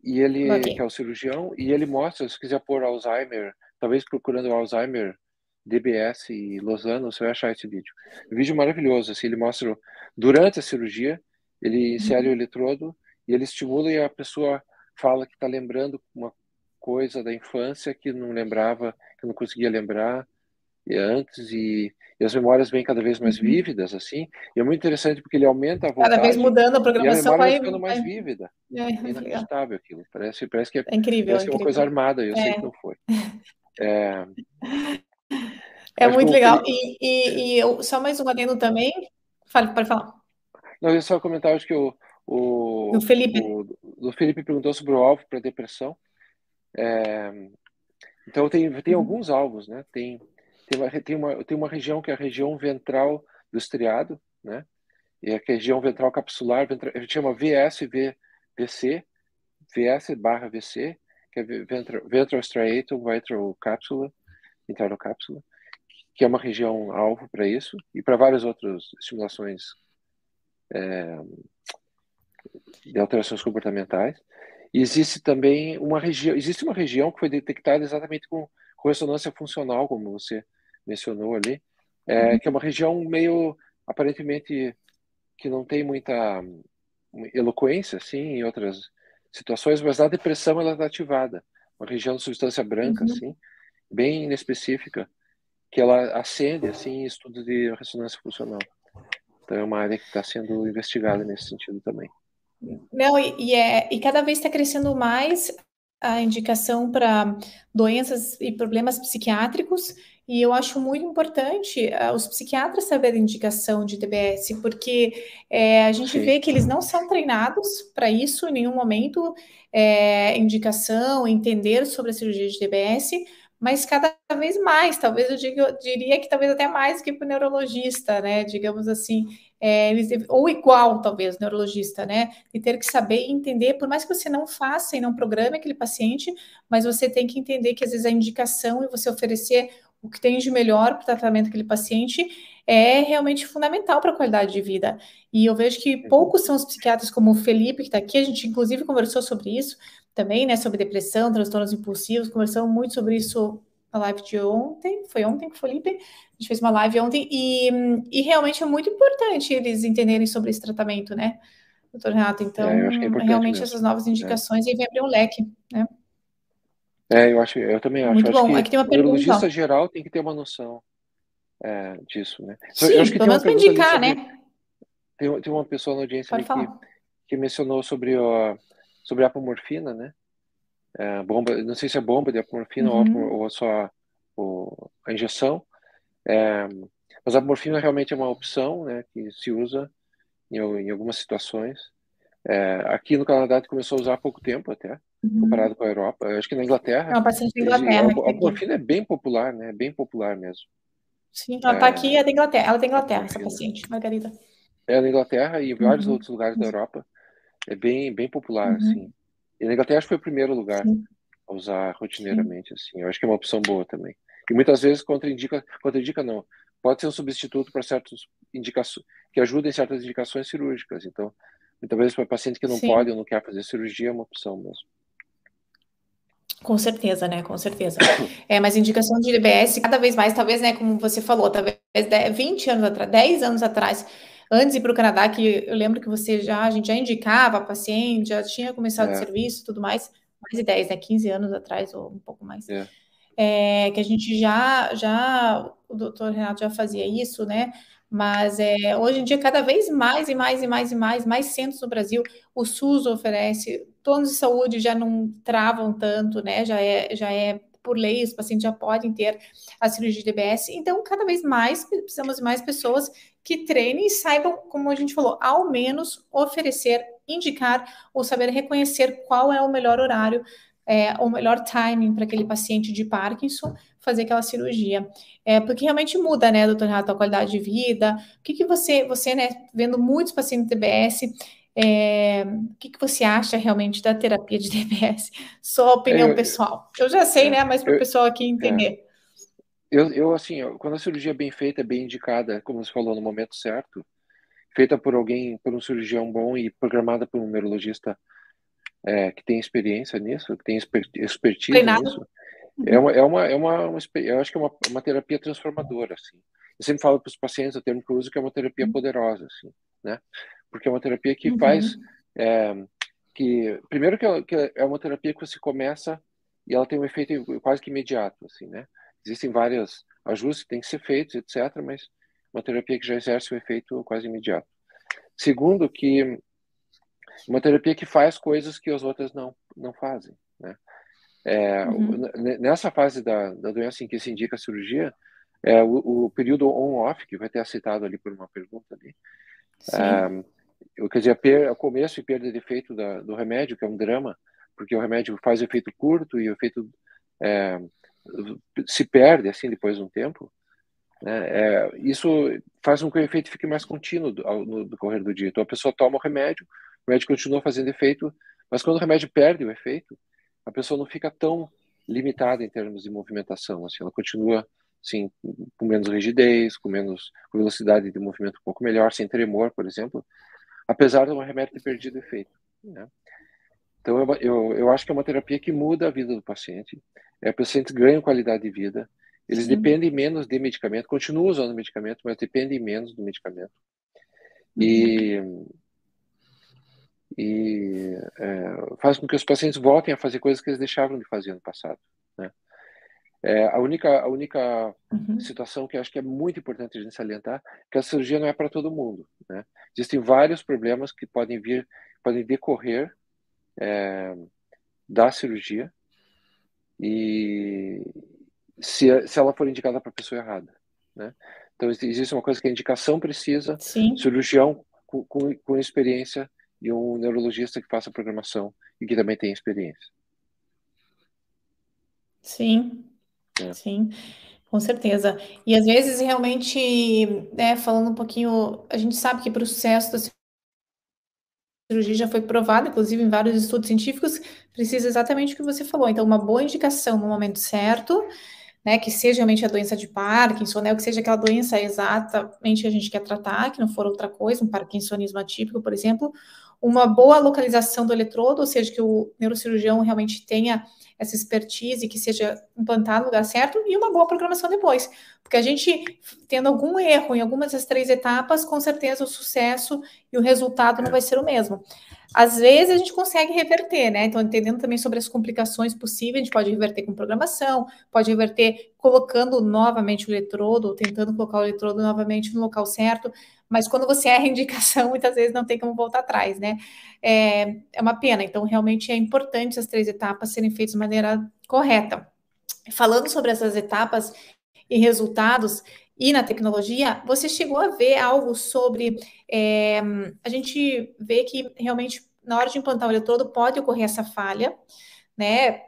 e ele, okay. que é o cirurgião, e ele mostra, se quiser pôr Alzheimer, talvez procurando Alzheimer DBS e Lozano, você vai achar esse vídeo. Vídeo maravilhoso, assim, ele mostra durante a cirurgia, ele insere uhum. o eletrodo e ele estimula e a pessoa fala que está lembrando uma coisa da infância que não lembrava, que não conseguia lembrar antes e, e as memórias vêm cada vez mais uhum. vívidas assim e é muito interessante porque ele aumenta a voltagem cada vez mudando a programação e a memória vai ficando mais vívida é, é inacreditável aquilo parece parece que é, é incrível, parece é incrível. uma coisa armada eu é. sei que não foi é, é muito legal. E, e, e, só mais um adendo também. Fale, pode falar. Não, eu só comentar, acho que o, o, o Felipe. O, o Felipe perguntou sobre o alvo para depressão. É, então, tem, tem uhum. alguns alvos, né? Tem, tem, uma, tem, uma, tem uma região que é a região ventral do estriado, né? E a região ventral capsular, ventral, a gente chama VSVC, VS barra VC, que é ventral, ventral striatum ventral cápsula, internal cápsula que é uma região alvo para isso e para várias outras estimulações é, de alterações comportamentais. E existe também uma região, existe uma região que foi detectada exatamente com ressonância funcional, como você mencionou ali, é, uhum. que é uma região meio aparentemente que não tem muita eloquência, assim, em outras situações, mas na depressão ela está ativada. Uma região de substância branca, uhum. assim, bem inespecífica, que ela acende, assim, em estudos de ressonância funcional. Então é uma área que está sendo investigada nesse sentido também. Não, e, e, é, e cada vez está crescendo mais a indicação para doenças e problemas psiquiátricos, e eu acho muito importante uh, os psiquiatras saberem indicação de DBS, porque é, a gente Sim. vê que eles não são treinados para isso em nenhum momento, é, indicação, entender sobre a cirurgia de DBS, mas cada vez mais, talvez eu, diga, eu diria que talvez até mais que para o neurologista, né? Digamos assim, é, eles ou igual, talvez, neurologista, né? De ter que saber e entender, por mais que você não faça e não programe aquele paciente, mas você tem que entender que às vezes a indicação e você oferecer o que tem de melhor para o tratamento daquele paciente é realmente fundamental para a qualidade de vida. E eu vejo que uhum. poucos são os psiquiatras como o Felipe, que está aqui, a gente inclusive conversou sobre isso também, né? Sobre depressão, transtornos impulsivos, conversamos muito sobre isso na live de ontem, foi ontem com o Felipe, a gente fez uma live ontem, e, e realmente é muito importante eles entenderem sobre esse tratamento, né, doutor Renato? Então, é, é realmente mesmo. essas novas indicações é. e vem abrir um leque, né? É, eu acho, eu também acho. Muito acho bom. Que Aqui tem uma pergunta. O neurologista geral tem que ter uma noção é, disso, né? Sim, eu acho que pelo menos indicar, sobre, né? Tem, tem uma pessoa na audiência que, que mencionou sobre, sobre a apomorfina, né? é, bomba, não sei se é bomba de apomorfina uhum. ou, ou só ou, a injeção, é, mas a morfina realmente é uma opção, né, que se usa em, em algumas situações. É, aqui no Canadá começou a usar há pouco tempo até, uhum. comparado com a Europa. Eu acho que na Inglaterra. É uma paciente da Inglaterra. A, a morfina é bem popular, né? Bem popular mesmo. Sim, ela está é, aqui, é da Inglaterra. Ela é da Inglaterra, essa paciente, Margarida. É na Inglaterra e em vários uhum. outros lugares da Europa. É bem, bem popular, uhum. assim. E na Inglaterra acho que foi o primeiro lugar Sim. a usar rotineiramente, Sim. assim. Eu acho que é uma opção boa também. E muitas vezes contraindica, contraindica não, pode ser um substituto para certas indicações, que ajuda em certas indicações cirúrgicas. Então, muitas vezes para paciente que não Sim. pode ou não quer fazer cirurgia é uma opção mesmo. Com certeza, né? Com certeza. É, mas indicação de IBS, cada vez mais, talvez, né, como você falou, talvez 20 anos atrás, 10 anos atrás, antes de ir para o Canadá, que eu lembro que você já, a gente já indicava paciente, já tinha começado é. o serviço tudo mais, mais de 10, né? 15 anos atrás, ou um pouco mais. É. É, que a gente já, já, o doutor Renato já fazia isso, né? Mas é, hoje em dia, cada vez mais e mais e mais e mais, mais centros no Brasil, o SUS oferece, planos de saúde já não travam tanto, né? Já é, já é por lei, os pacientes já podem ter a cirurgia de DBS. Então, cada vez mais precisamos de mais pessoas que treinem e saibam, como a gente falou, ao menos oferecer, indicar ou saber reconhecer qual é o melhor horário, é, o melhor timing para aquele paciente de Parkinson fazer aquela cirurgia. É, porque realmente muda, né, doutor Renato, a qualidade de vida. O que, que você, você, né, vendo muitos pacientes de DBS, é, o que, que você acha realmente da terapia de DBS? Sua opinião eu, pessoal. Eu já sei, né? Mas para o pessoal aqui entender. É, eu, eu, assim, quando a cirurgia é bem feita, é bem indicada, como você falou, no momento certo, feita por alguém, por um cirurgião bom e programada por um neurologista é, que tem experiência nisso, que tem expertise Treinado. nisso, é uma, é uma, é uma, uma, eu acho que é uma, uma terapia transformadora, assim. Eu sempre falo para os pacientes, o termo que eu uso, que é uma terapia uhum. poderosa, assim, né? porque é uma terapia que uhum. faz é, que primeiro que, ela, que é uma terapia que você começa e ela tem um efeito quase que imediato, assim, né? Existem vários ajustes que têm que ser feitos, etc., mas uma terapia que já exerce um efeito quase imediato. Segundo, que uma terapia que faz coisas que as outras não não fazem? É, uhum. Nessa fase da, da doença em que se indica a cirurgia, é, o, o período on-off, que vai ter citado ali por uma pergunta ali, é, eu quer dizer, per, o começo e perda de efeito da, do remédio, que é um drama, porque o remédio faz efeito curto e o efeito é, se perde assim depois de um tempo. Né? É, isso faz com que o efeito fique mais contínuo do, ao, no decorrer do dia. Então a pessoa toma o remédio, o remédio continua fazendo efeito, mas quando o remédio perde o efeito, a pessoa não fica tão limitada em termos de movimentação. Assim, ela continua assim, com menos rigidez, com menos com velocidade de movimento um pouco melhor, sem tremor, por exemplo, apesar do remédio ter perdido efeito. Né? Então, eu, eu, eu, acho que é uma terapia que muda a vida do paciente. É, o paciente ganha qualidade de vida. Eles Sim. dependem menos de medicamento, continuam usando medicamento, mas dependem menos do medicamento. E, uhum. E é, faz com que os pacientes voltem a fazer coisas que eles deixavam de fazer no passado. Né? É, a única, a única uhum. situação que acho que é muito importante a gente salientar é que a cirurgia não é para todo mundo. Né? Existem vários problemas que podem vir, podem decorrer é, da cirurgia e se, se ela for indicada para a pessoa errada. Né? Então, existe uma coisa que a indicação precisa, Sim. cirurgião com, com, com experiência e um neurologista que faça programação e que também tenha experiência. Sim, é. sim, com certeza. E às vezes, realmente, né, falando um pouquinho, a gente sabe que para o sucesso da cirurgia já foi provado, inclusive em vários estudos científicos, precisa exatamente o que você falou. Então, uma boa indicação no momento certo, né, que seja realmente a doença de Parkinson, né, ou que seja aquela doença exatamente que a gente quer tratar, que não for outra coisa, um parkinsonismo atípico, por exemplo, uma boa localização do eletrodo, ou seja, que o neurocirurgião realmente tenha essa expertise, que seja implantado no lugar certo, e uma boa programação depois. Porque a gente, tendo algum erro em algumas das três etapas, com certeza o sucesso e o resultado não vai ser o mesmo. Às vezes a gente consegue reverter, né? Então, entendendo também sobre as complicações possíveis, a gente pode reverter com programação, pode reverter colocando novamente o eletrodo, tentando colocar o eletrodo novamente no local certo, mas quando você erra a indicação, muitas vezes não tem como voltar atrás, né? É, é uma pena. Então, realmente é importante as três etapas serem feitas de maneira correta. Falando sobre essas etapas e resultados, e na tecnologia, você chegou a ver algo sobre. É, a gente vê que realmente na hora de implantar o eletrodo pode ocorrer essa falha, né?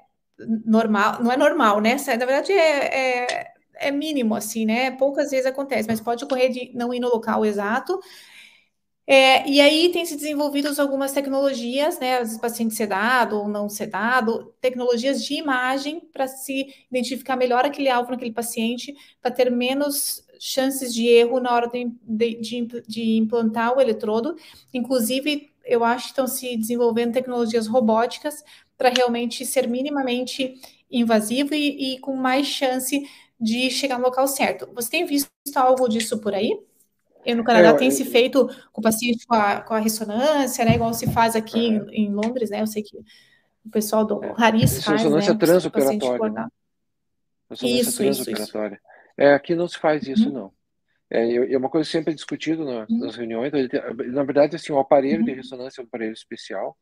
Normal, não é normal, né? Na verdade, é, é, é mínimo, assim, né? Poucas vezes acontece, mas pode ocorrer de não ir no local exato é, e aí tem se desenvolvido algumas tecnologias, né, às vezes paciente sedado ou não sedado, tecnologias de imagem para se identificar melhor aquele alvo naquele paciente, para ter menos chances de erro na hora de, de, de, implantar o eletrodo. Inclusive, eu acho que estão se desenvolvendo tecnologias robóticas para realmente ser minimamente invasivo e, e com mais chance de chegar no local certo. Você tem visto algo disso por aí? E no Canadá é, tem se feito com o paciente com a, com a ressonância, né? Igual se faz aqui em, em, Londres, né? Eu sei que o pessoal do é, Haris faz, ressonância né? transoperatória. Né? Ressonância isso, transoperatória. Isso, isso. É, aqui não se faz isso, uhum. não. É, é uma coisa sempre discutida nas, uhum. nas reuniões. na verdade, assim, o aparelho uhum. de ressonância é um aparelho especial.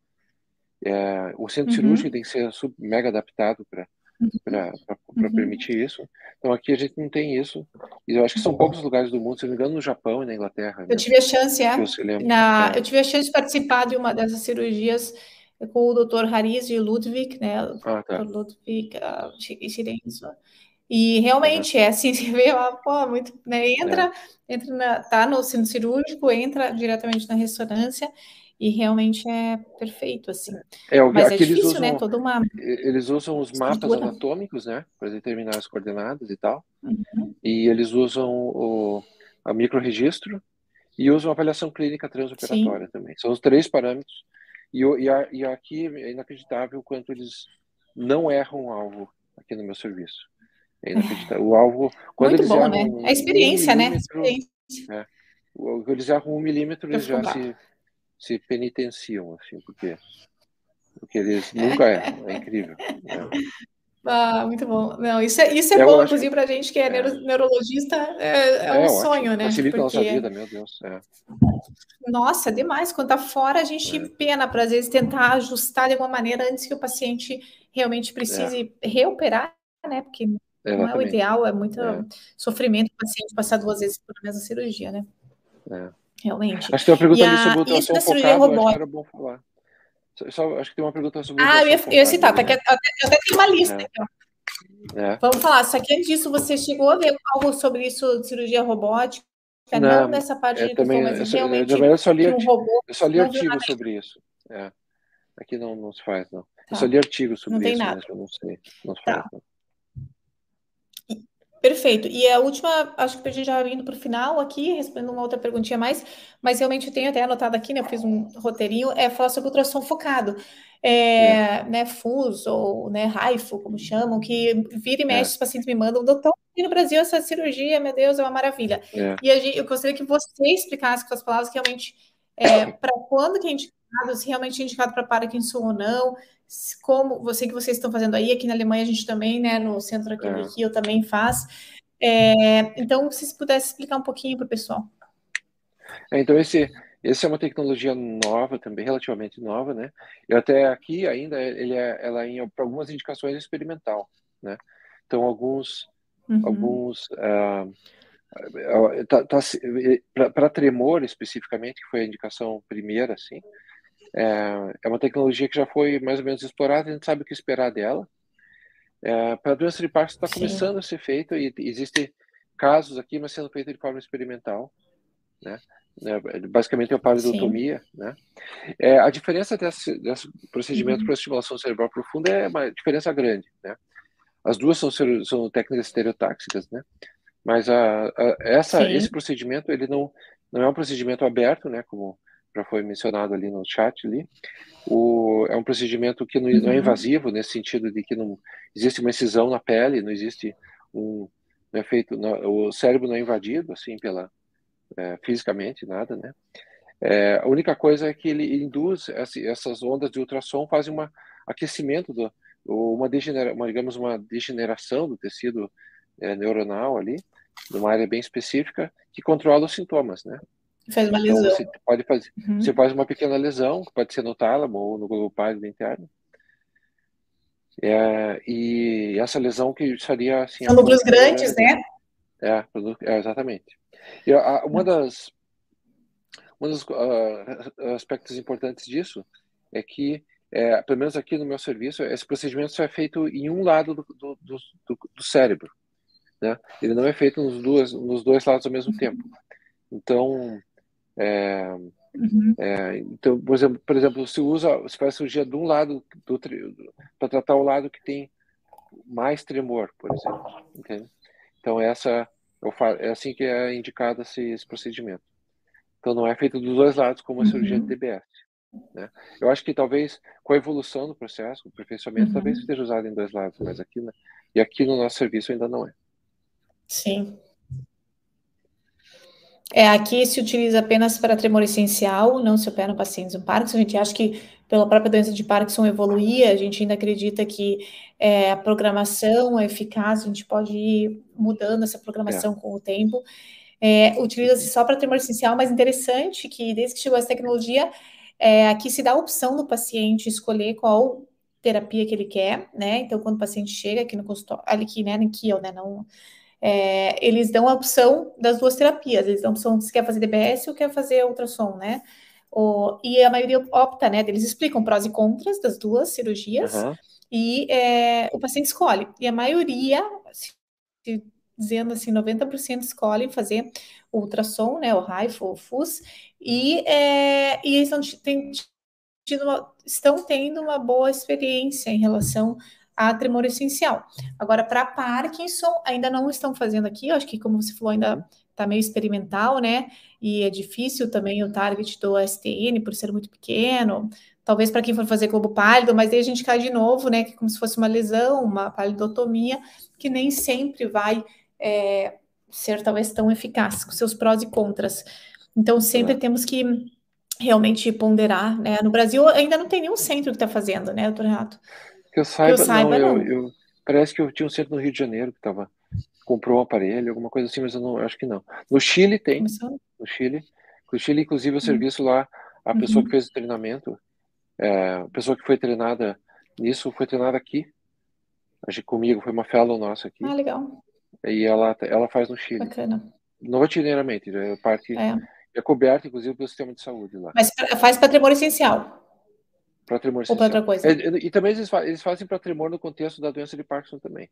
É, o centro uhum. cirúrgico tem que ser sub, mega adaptado para para uhum. permitir isso. Então aqui a gente não tem isso. E eu acho que são poucos lugares do mundo, se não me engano, no Japão e na Inglaterra. Eu né? tive a chance, é, na, é. eu tive a chance de participar de uma dessas cirurgias com o Dr. Haris de Ludwig, né? Ah, tá. Dr. Ludwig uh, E realmente uhum. é assim, você vê lá, pô, muito, né? Entra, é. entra na, tá no centro cirúrgico, entra diretamente na ressonância e realmente é perfeito, assim. É, Mas é difícil, usam, né? Toda uma... Eles usam os mapas anatômicos, né? Para determinar as coordenadas e tal. Uhum. E eles usam o a microregistro e usam a avaliação clínica transoperatória Sim. também. São os três parâmetros. E, e, a, e aqui é inacreditável o quanto eles não erram o alvo aqui no meu serviço. É inacreditável. O alvo, quando Muito eles bom, erram né? A experiência, um né? Experiência. É, eles erram um milímetro, eles já se se penitenciam, assim, porque, porque eles nunca erram, é incrível. Né? Ah, muito bom. Não, isso é, isso é bom, inclusive, para a gente que é, é. neurologista, é, é, é um sonho, né? Facilita porque... a nossa vida, meu Deus. É. Nossa, demais. Quando tá fora, a gente é. pena para, às vezes, tentar ajustar de alguma maneira antes que o paciente realmente precise reoperar, né? Porque não é o ideal, é muito sofrimento o paciente passar duas vezes por mesma cirurgia, né? É realmente. Acho que tem uma pergunta e ali sobre o focado, acho que era bom falar. Só, acho que tem uma pergunta sobre Ah, eu ia, eu ia citar, tá, né? até, até tem uma lista é. aqui, ó. É. Vamos falar, só que antes disso, você chegou a ver algo sobre isso de cirurgia robótica? Não, não nessa parte é, de também, mas eu, realmente eu, eu só li, um robô, eu só li artigo sobre isso. É. Aqui não, não se faz, não. Tá. Eu só li artigo sobre não isso, tem nada. eu não sei. Não se tá. faz, não. Perfeito. E a última, acho que a gente já indo para o final aqui, respondendo uma outra perguntinha mais, mas realmente eu tenho até anotado aqui, né? Eu fiz um roteirinho, é falar sobre ultrassom focado. É, é. né, FUS ou né, RAIFO, como chamam, que vira e é. mexe, é. os pacientes me mandam, doutor, aqui no Brasil essa cirurgia, meu Deus, é uma maravilha. É. E gente, eu gostaria que você explicasse com as palavras que realmente, é, para quando que é indicado, se realmente é indicado para Parkinson ou não, como você que vocês estão fazendo aí, aqui na Alemanha a gente também, né, no centro aqui é. eu também faz. É, então, se pudesse explicar um pouquinho para o pessoal. É, então, esse, essa é uma tecnologia nova também, relativamente nova, né? E até aqui ainda ele é, ela é em para algumas indicações experimental, né? Então, alguns, uhum. alguns uh, tá, tá, para tremor especificamente, que foi a indicação primeira, assim, é, é uma tecnologia que já foi mais ou menos explorada, a gente sabe o que esperar dela. É, para doença de Parkinson está começando a ser feito e existem casos aqui, mas sendo feito de forma experimental, né? É, basicamente é a paridotomia, né? É, a diferença desse, desse procedimento uhum. para estimulação cerebral profunda é uma diferença grande, né? As duas são, são técnicas estereotáxicas, né? Mas a, a essa, esse procedimento ele não não é um procedimento aberto, né? Como já foi mencionado ali no chat ali. O, é um procedimento que não, não, é uhum. invasivo nesse sentido de que não existe uma incisão na pele, não existe um não é feito, não, o cérebro não é invadido assim pela é, fisicamente nada, né? É, a única coisa é que ele induz essas ondas de ultrassom fazem um aquecimento do uma, degenera, uma digamos uma degeneração do tecido é, neuronal ali, numa área bem específica que controla os sintomas, né? Faz uma lesão. Então, você pode fazer, uhum. você faz uma pequena lesão, que pode ser no tálamo ou no globo pálido interno. É, e essa lesão que seria assim. São núcleos grandes, né? É, é, exatamente. E a, uma das um dos uh, aspectos importantes disso é que, é, pelo menos aqui no meu serviço, esse procedimento só é feito em um lado do, do, do, do cérebro. Né? Ele não é feito nos, duas, nos dois lados ao mesmo tempo. Então, é, uhum. é, então, por exemplo, por exemplo, se usa, se faz cirurgia de um lado do para tratar o lado que tem mais tremor, por exemplo. Entende? Então essa é assim que é indicado esse, esse, procedimento. Então não é feito dos dois lados como a uhum. cirurgia de DBS. Né? Eu acho que talvez com a evolução do processo, o aperfeiçoamento, uhum. talvez esteja usado em dois lados, mas aqui, né? e aqui no nosso serviço ainda não é. Sim. É, aqui se utiliza apenas para tremor essencial, não se opera no pacientes com Parkinson. A gente acha que pela própria doença de Parkinson evoluir, a gente ainda acredita que é, a programação é eficaz, a gente pode ir mudando essa programação é. com o tempo. É, Utiliza-se só para tremor essencial, mas interessante que desde que chegou essa tecnologia, é, aqui se dá a opção do paciente escolher qual terapia que ele quer, né? Então, quando o paciente chega aqui no consultório, aqui, né, aqui, né, não é, eles dão a opção das duas terapias. Eles dão a opção se quer fazer DBS ou quer fazer ultrassom, né? O, e a maioria opta, né? Eles explicam prós e contras das duas cirurgias uhum. e é, o paciente escolhe. E a maioria, se, dizendo assim, 90% escolhem fazer o ultrassom, né? O RAIF ou o FUS, e, é, e eles estão, uma, estão tendo uma boa experiência em relação a tremor essencial. Agora, para Parkinson, ainda não estão fazendo aqui, acho que, como você falou, ainda está meio experimental, né? E é difícil também o target do STN por ser muito pequeno. Talvez para quem for fazer globo pálido, mas aí a gente cai de novo, né? Que é como se fosse uma lesão, uma palidotomia, que nem sempre vai é, ser talvez tão eficaz, com seus prós e contras. Então, sempre é. temos que realmente ponderar, né? No Brasil ainda não tem nenhum centro que está fazendo, né, doutor Renato? Que eu saiba, que eu saiba não, não. Eu, eu, parece que eu tinha um centro no Rio de Janeiro que tava, comprou um aparelho, alguma coisa assim, mas eu não acho que não. No Chile tem, no Chile. No Chile, inclusive, o hum. serviço lá, a uhum. pessoa que fez o treinamento, é, a pessoa que foi treinada nisso foi treinada aqui. Acho que comigo, foi uma fellow nossa aqui. Ah, legal. E ela, ela faz no Chile. Bacana. Não rotineiramente, é parte é. é coberta, inclusive, pelo sistema de saúde lá. Mas faz patrimônio essencial. Para tremor Ou para outra coisa. É, e também eles, eles fazem para tremor no contexto da doença de Parkinson também.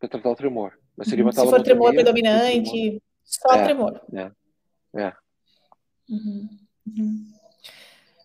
Para tratar o tremor. Mas seria uma Se for tremor predominante, tremor. só é, tremor. É. É. Uhum. Uhum.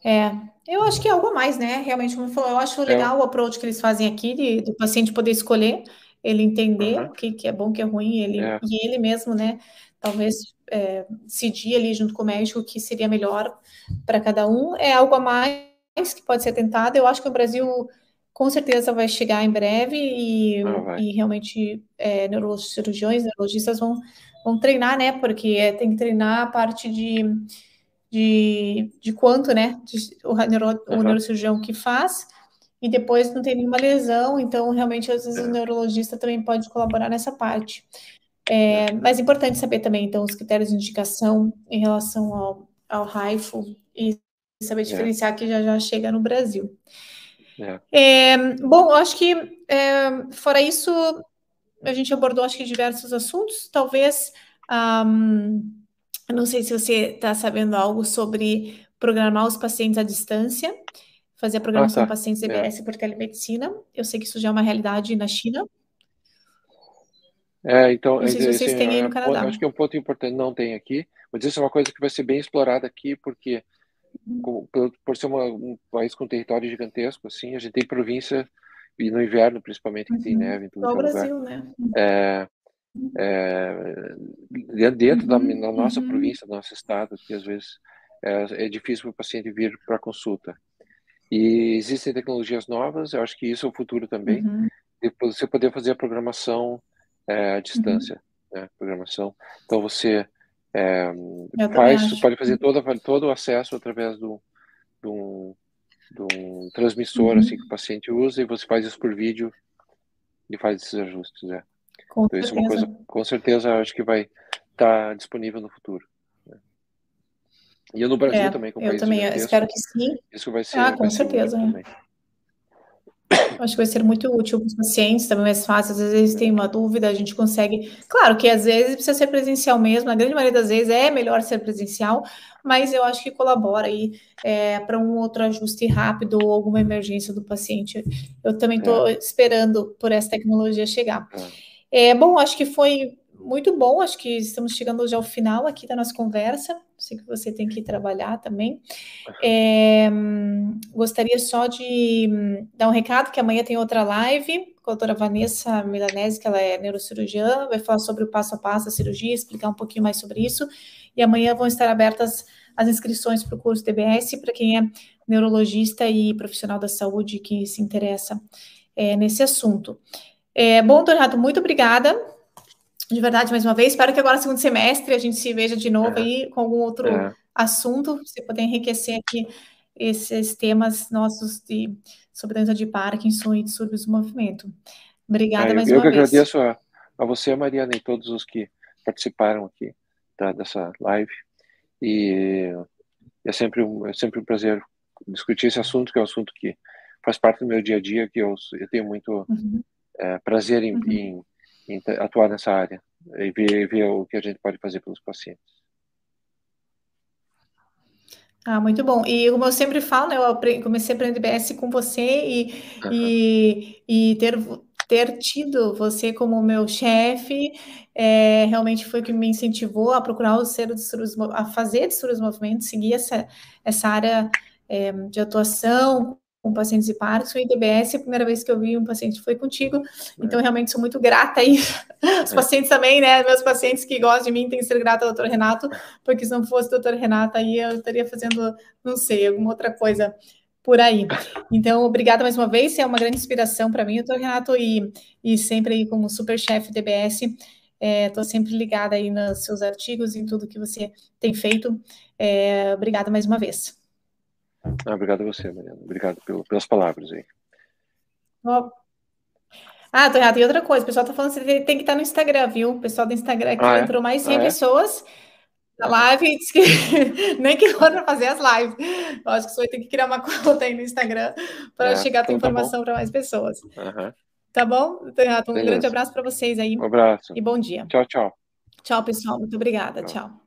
É, eu acho que é algo a mais, né? Realmente, como falou, eu acho é. legal é. o approach que eles fazem aqui, de, do paciente poder escolher. ele entender uhum. o que, que é bom, o que é ruim, ele, é. e ele mesmo, né, talvez é, decidir ali junto com o médico o que seria melhor para cada um, é algo a mais que pode ser tentado. Eu acho que o Brasil com certeza vai chegar em breve e, ah, e realmente é, neurocirurgiões, neurologistas vão, vão treinar, né? Porque tem que treinar a parte de, de, de quanto, né? De, o, neuro, uhum. o neurocirurgião que faz e depois não tem nenhuma lesão, então realmente às vezes é. o neurologista também pode colaborar nessa parte. É, é. mas é importante saber também, então, os critérios de indicação em relação ao, ao RAIFO e saber é. diferenciar que já já chega no Brasil. É. É, bom, acho que é, fora isso, a gente abordou acho que diversos assuntos. Talvez, um, não sei se você está sabendo algo sobre programar os pacientes à distância, fazer a programação ah, tá. pacientes EBS é. por telemedicina. Eu sei que isso já é uma realidade na China. É, então, não sei se vocês assim, têm aí no Canadá. Acho que é um ponto importante, não tem aqui, mas isso é uma coisa que vai ser bem explorada aqui, porque por, por ser uma, um país com território gigantesco, assim, a gente tem província, e no inverno principalmente, que uhum. tem neve em todo lugar. Brasil, né? É, é, dentro da, uhum. da, nossa uhum. província, do nosso estado, que às vezes é, é difícil para o paciente vir para consulta. E existem tecnologias novas, eu acho que isso é o futuro também, uhum. de você poder fazer a programação é, à distância, uhum. né? Programação. Então você é, faz, pode fazer todo, todo o acesso através do, do, do transmissor uhum. assim, que o paciente usa e você faz isso por vídeo e faz esses ajustes. É. Com então, isso é uma coisa, com certeza, acho que vai estar tá disponível no futuro. Né? E no Brasil é, também, com Eu também espero que sim. Isso vai ser. Ah, com certeza. Também. Acho que vai ser muito útil para os pacientes, também mais fácil. Às vezes eles têm uma dúvida, a gente consegue. Claro que às vezes precisa ser presencial mesmo, na grande maioria das vezes é melhor ser presencial, mas eu acho que colabora aí é, para um outro ajuste rápido ou alguma emergência do paciente. Eu também estou é. esperando por essa tecnologia chegar. É. é, bom, acho que foi muito bom. Acho que estamos chegando já ao final aqui da nossa conversa. Sei que você tem que trabalhar também. É, gostaria só de dar um recado que amanhã tem outra live com a doutora Vanessa Milanese, que ela é neurocirurgiã, vai falar sobre o passo a passo da cirurgia, explicar um pouquinho mais sobre isso. E amanhã vão estar abertas as inscrições para o curso DBS para quem é neurologista e profissional da saúde que se interessa é, nesse assunto. É, bom, Donato, muito obrigada de verdade, mais uma vez. Espero que agora, segundo semestre, a gente se veja de novo é. aí com algum outro é. assunto, você poder enriquecer aqui esses temas nossos de sobre doença de Parkinson e distúrbios do movimento. Obrigada é, mais uma vez. Eu que agradeço a, a você, Mariana, e todos os que participaram aqui da, dessa live. E é sempre, um, é sempre um prazer discutir esse assunto, que é um assunto que faz parte do meu dia a dia, que eu, eu tenho muito uhum. é, prazer em, uhum. em atuar nessa área e ver, ver o que a gente pode fazer pelos pacientes. Ah, muito bom. E como eu sempre falo, né, eu comecei a aprender BS com você e, uhum. e, e ter, ter tido você como meu chefe é, realmente foi o que me incentivou a procurar o ser a fazer distúrbios do movimento, seguir essa, essa área é, de atuação com pacientes de Parkinson e DBS, a primeira vez que eu vi um paciente foi contigo, é. então realmente sou muito grata aí, os é. pacientes também, né, meus pacientes que gostam de mim têm que ser grata ao doutor Renato, porque se não fosse o doutor Renato aí eu estaria fazendo, não sei, alguma outra coisa por aí. Então, obrigada mais uma vez, você é uma grande inspiração para mim, doutor Renato, e, e sempre aí como super chefe DBS, estou é, sempre ligada aí nos seus artigos e em tudo que você tem feito, é, obrigada mais uma vez. Ah, obrigado a você, Mariana. Obrigado pelo, pelas palavras aí. Oh. Ah, Renato, e outra coisa, o pessoal tá falando que você tem que estar no Instagram, viu? O pessoal do Instagram aqui ah, é? entrou mais 100 ah, é? pessoas na live, disse que nem que for para fazer as lives. Eu acho que você vai ter que criar uma conta aí no Instagram para é, chegar a tua então tá informação para mais pessoas. Uhum. Tá bom? Renato, um Beleza. grande abraço para vocês aí. Um abraço. E bom dia. Tchau, tchau. Tchau, pessoal. Muito obrigada. tchau. tchau.